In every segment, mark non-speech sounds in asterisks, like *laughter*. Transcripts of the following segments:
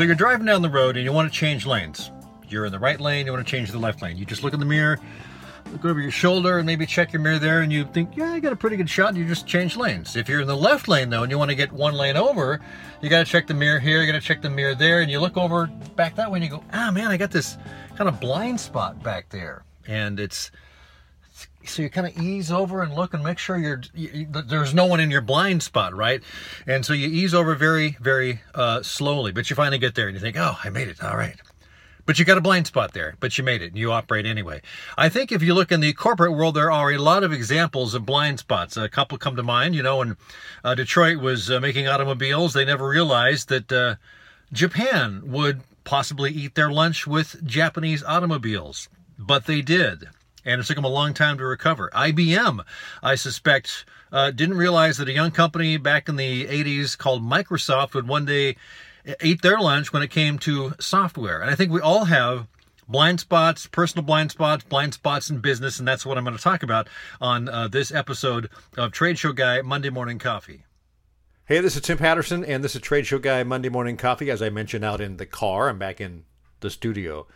So you're driving down the road and you want to change lanes. You're in the right lane, you want to change to the left lane. You just look in the mirror, look over your shoulder, and maybe check your mirror there, and you think, yeah, I got a pretty good shot, and you just change lanes. If you're in the left lane, though, and you want to get one lane over, you got to check the mirror here, you got to check the mirror there, and you look over back that way, and you go, ah, man, I got this kind of blind spot back there. And it's, so you kind of ease over and look and make sure you're you, there's no one in your blind spot right? And so you ease over very very uh, slowly but you finally get there and you think oh i made it. All right. But you got a blind spot there but you made it and you operate anyway. I think if you look in the corporate world there are a lot of examples of blind spots. A couple come to mind you know when uh, detroit was uh, making automobiles they never realized that uh, japan would possibly eat their lunch with japanese automobiles but they did and it took them a long time to recover. IBM, I suspect, uh, didn't realize that a young company back in the 80s called Microsoft would one day eat their lunch when it came to software. And I think we all have blind spots, personal blind spots, blind spots in business, and that's what I'm going to talk about on uh, this episode of Trade Show Guy Monday Morning Coffee. Hey, this is Tim Patterson, and this is Trade Show Guy Monday Morning Coffee. As I mentioned out in the car, I'm back in the studio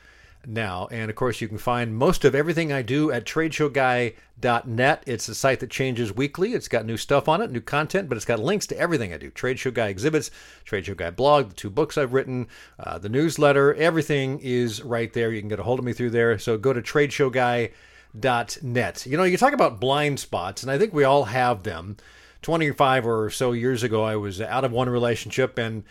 now. And of course, you can find most of everything I do at tradeshowguy.net. It's a site that changes weekly. It's got new stuff on it, new content, but it's got links to everything I do. Trade Show Guy exhibits, Trade Show Guy blog, the two books I've written, uh, the newsletter, everything is right there. You can get a hold of me through there. So go to tradeshowguy.net. You know, you talk about blind spots, and I think we all have them. 25 or so years ago, I was out of one relationship and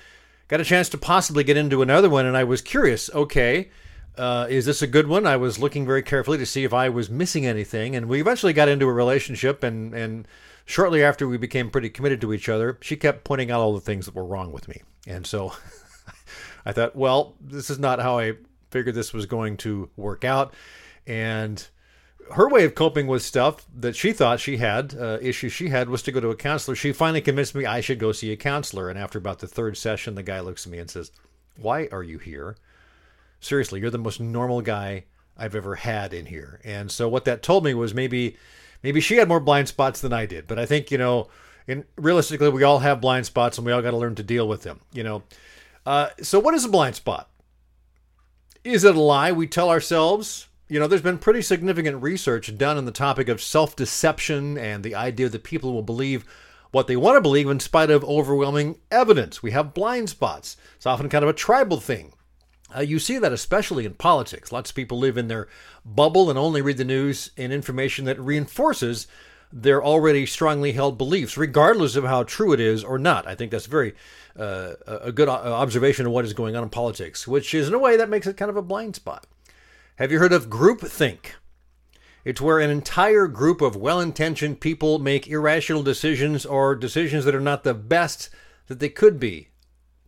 got a chance to possibly get into another one, and I was curious okay, uh, is this a good one? I was looking very carefully to see if I was missing anything, and we eventually got into a relationship. And and shortly after we became pretty committed to each other, she kept pointing out all the things that were wrong with me. And so *laughs* I thought, well, this is not how I figured this was going to work out. And her way of coping with stuff that she thought she had, uh, issues she had, was to go to a counselor. She finally convinced me I should go see a counselor. And after about the third session, the guy looks at me and says, Why are you here? Seriously, you're the most normal guy I've ever had in here. And so what that told me was maybe maybe she had more blind spots than I did. But I think, you know, in realistically we all have blind spots and we all got to learn to deal with them, you know. Uh, so what is a blind spot? Is it a lie we tell ourselves? You know, there's been pretty significant research done on the topic of self-deception and the idea that people will believe what they want to believe in spite of overwhelming evidence. We have blind spots. It's often kind of a tribal thing. Uh, you see that especially in politics. Lots of people live in their bubble and only read the news and information that reinforces their already strongly held beliefs, regardless of how true it is or not. I think that's very uh, a good uh, observation of what is going on in politics, which is in a way that makes it kind of a blind spot. Have you heard of groupthink? It's where an entire group of well intentioned people make irrational decisions or decisions that are not the best that they could be.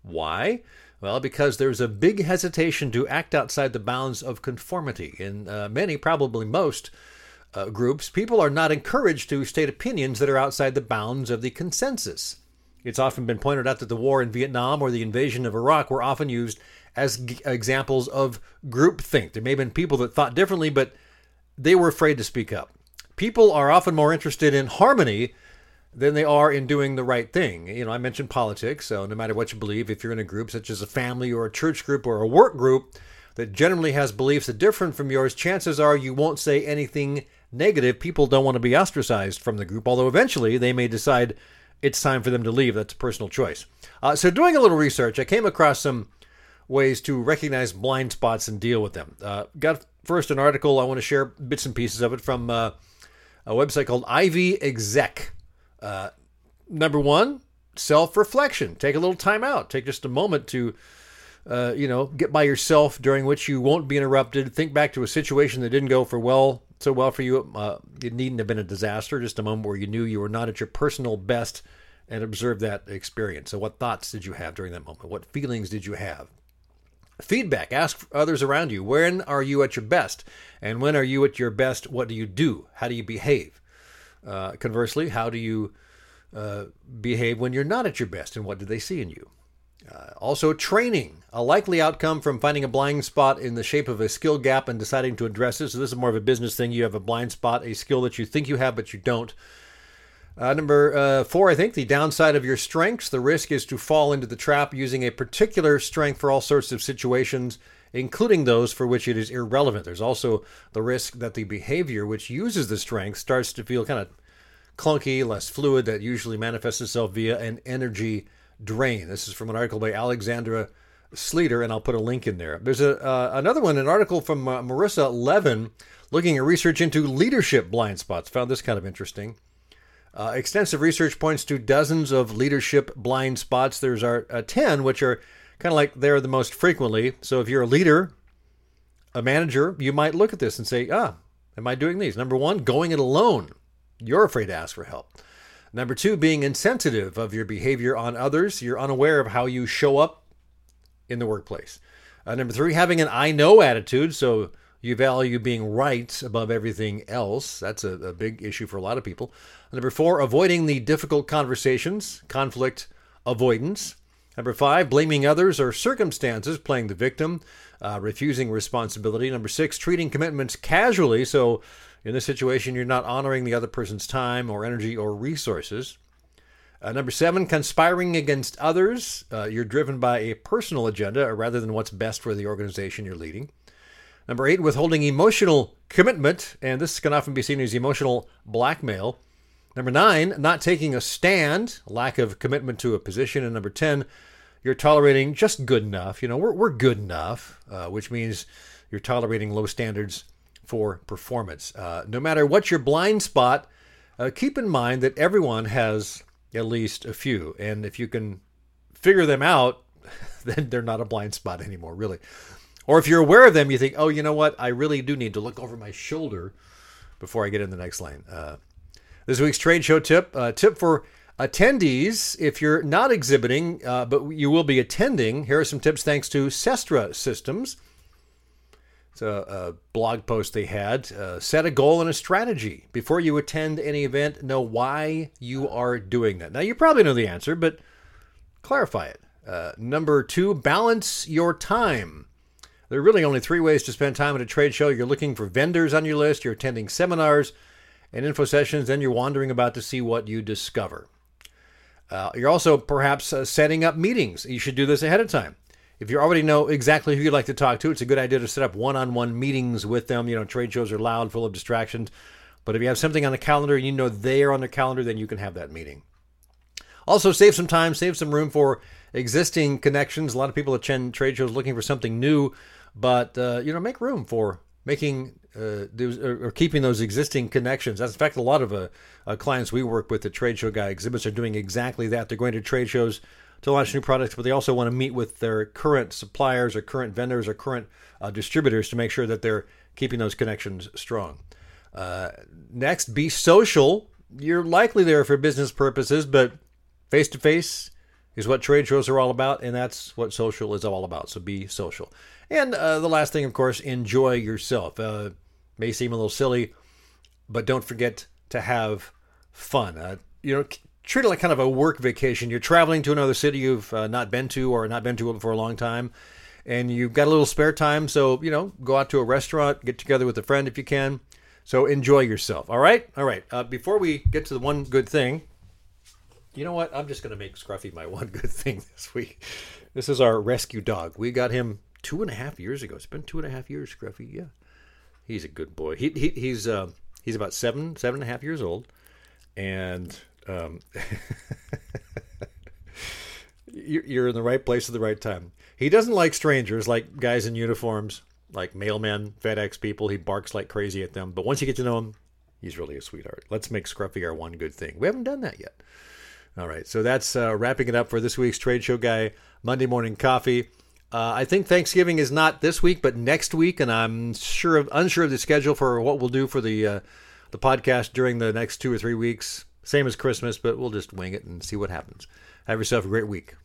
Why? Well, because there's a big hesitation to act outside the bounds of conformity. In uh, many, probably most, uh, groups, people are not encouraged to state opinions that are outside the bounds of the consensus. It's often been pointed out that the war in Vietnam or the invasion of Iraq were often used as g- examples of groupthink. There may have been people that thought differently, but they were afraid to speak up. People are often more interested in harmony than they are in doing the right thing. You know, I mentioned politics, so no matter what you believe, if you're in a group such as a family or a church group or a work group that generally has beliefs that differ from yours, chances are you won't say anything negative. People don't want to be ostracized from the group, although eventually they may decide it's time for them to leave. That's a personal choice. Uh, so, doing a little research, I came across some ways to recognize blind spots and deal with them. Uh, got first an article, I want to share bits and pieces of it from uh, a website called Ivy Exec. Number one, self reflection. Take a little time out. Take just a moment to, uh, you know, get by yourself during which you won't be interrupted. Think back to a situation that didn't go for well so well for you. Uh, it needn't have been a disaster. Just a moment where you knew you were not at your personal best, and observe that experience. So, what thoughts did you have during that moment? What feelings did you have? Feedback. Ask others around you. When are you at your best? And when are you at your best? What do you do? How do you behave? Uh, conversely, how do you uh, behave when you're not at your best, and what do they see in you? Uh, also, training. A likely outcome from finding a blind spot in the shape of a skill gap and deciding to address it. So, this is more of a business thing. You have a blind spot, a skill that you think you have, but you don't. Uh, number uh, four, I think, the downside of your strengths. The risk is to fall into the trap using a particular strength for all sorts of situations, including those for which it is irrelevant. There's also the risk that the behavior which uses the strength starts to feel kind of clunky, less fluid, that usually manifests itself via an energy drain. This is from an article by Alexandra Sleater, and I'll put a link in there. There's a uh, another one, an article from uh, Marissa Levin, looking at research into leadership blind spots. Found this kind of interesting. Uh, extensive research points to dozens of leadership blind spots. There's our uh, 10, which are kind of like they're the most frequently. So if you're a leader, a manager, you might look at this and say, ah, am I doing these? Number one, going it alone. You're afraid to ask for help. Number two, being insensitive of your behavior on others. You're unaware of how you show up in the workplace. Uh, number three, having an I know attitude. So you value being right above everything else. That's a, a big issue for a lot of people. Number four, avoiding the difficult conversations, conflict avoidance. Number five, blaming others or circumstances, playing the victim, uh, refusing responsibility. Number six, treating commitments casually. So in this situation, you're not honoring the other person's time or energy or resources. Uh, number seven, conspiring against others. Uh, you're driven by a personal agenda rather than what's best for the organization you're leading. Number eight, withholding emotional commitment, and this can often be seen as emotional blackmail. Number nine, not taking a stand, lack of commitment to a position. And number 10, you're tolerating just good enough. You know, we're, we're good enough, uh, which means you're tolerating low standards for performance. Uh, no matter what your blind spot, uh, keep in mind that everyone has at least a few. And if you can figure them out, *laughs* then they're not a blind spot anymore, really. Or if you're aware of them, you think, oh, you know what? I really do need to look over my shoulder before I get in the next lane. Uh, this week's trade show tip uh, tip for attendees if you're not exhibiting, uh, but you will be attending. Here are some tips thanks to Sestra Systems. It's a, a blog post they had. Uh, set a goal and a strategy. Before you attend any event, know why you are doing that. Now, you probably know the answer, but clarify it. Uh, number two, balance your time. There are really only three ways to spend time at a trade show. You're looking for vendors on your list, you're attending seminars and info sessions, then you're wandering about to see what you discover. Uh, you're also perhaps uh, setting up meetings. You should do this ahead of time. If you already know exactly who you'd like to talk to, it's a good idea to set up one on one meetings with them. You know, trade shows are loud, full of distractions. But if you have something on the calendar and you know they are on the calendar, then you can have that meeting. Also, save some time, save some room for existing connections. A lot of people attend trade shows looking for something new but uh, you know make room for making uh, those or, keeping those existing connections. That's in fact a lot of uh, uh, clients we work with, the trade show guy exhibits, are doing exactly that. They're going to trade shows to launch new products, but they also want to meet with their current suppliers or current vendors or current uh, distributors to make sure that they're keeping those connections strong. Uh, next, be social. You're likely there for business purposes, but face to face is what trade shows are all about, and that's what social is all about. So be social. And uh, the last thing, of course, enjoy yourself. Uh, may seem a little silly, but don't forget to have fun. Uh, you know, treat it like kind of a work vacation. You're traveling to another city you've uh, not been to or not been to for a long time, and you've got a little spare time. So, you know, go out to a restaurant, get together with a friend if you can. So enjoy yourself. All right? All right. Uh, before we get to the one good thing, you know what? I'm just going to make Scruffy my *laughs* one good thing this week. This is our rescue dog. We got him two and a half years ago. It's been two and a half years, Scruffy. Yeah, he's a good boy. He, he he's uh, he's about seven seven and a half years old, and um, *laughs* you're in the right place at the right time. He doesn't like strangers, like guys in uniforms, like mailmen, FedEx people. He barks like crazy at them. But once you get to know him, he's really a sweetheart. Let's make Scruffy our one good thing. We haven't done that yet. All right, so that's uh, wrapping it up for this week's Trade Show Guy Monday Morning Coffee. Uh, I think Thanksgiving is not this week, but next week, and I'm sure of, unsure of the schedule for what we'll do for the uh, the podcast during the next two or three weeks. Same as Christmas, but we'll just wing it and see what happens. Have yourself a great week.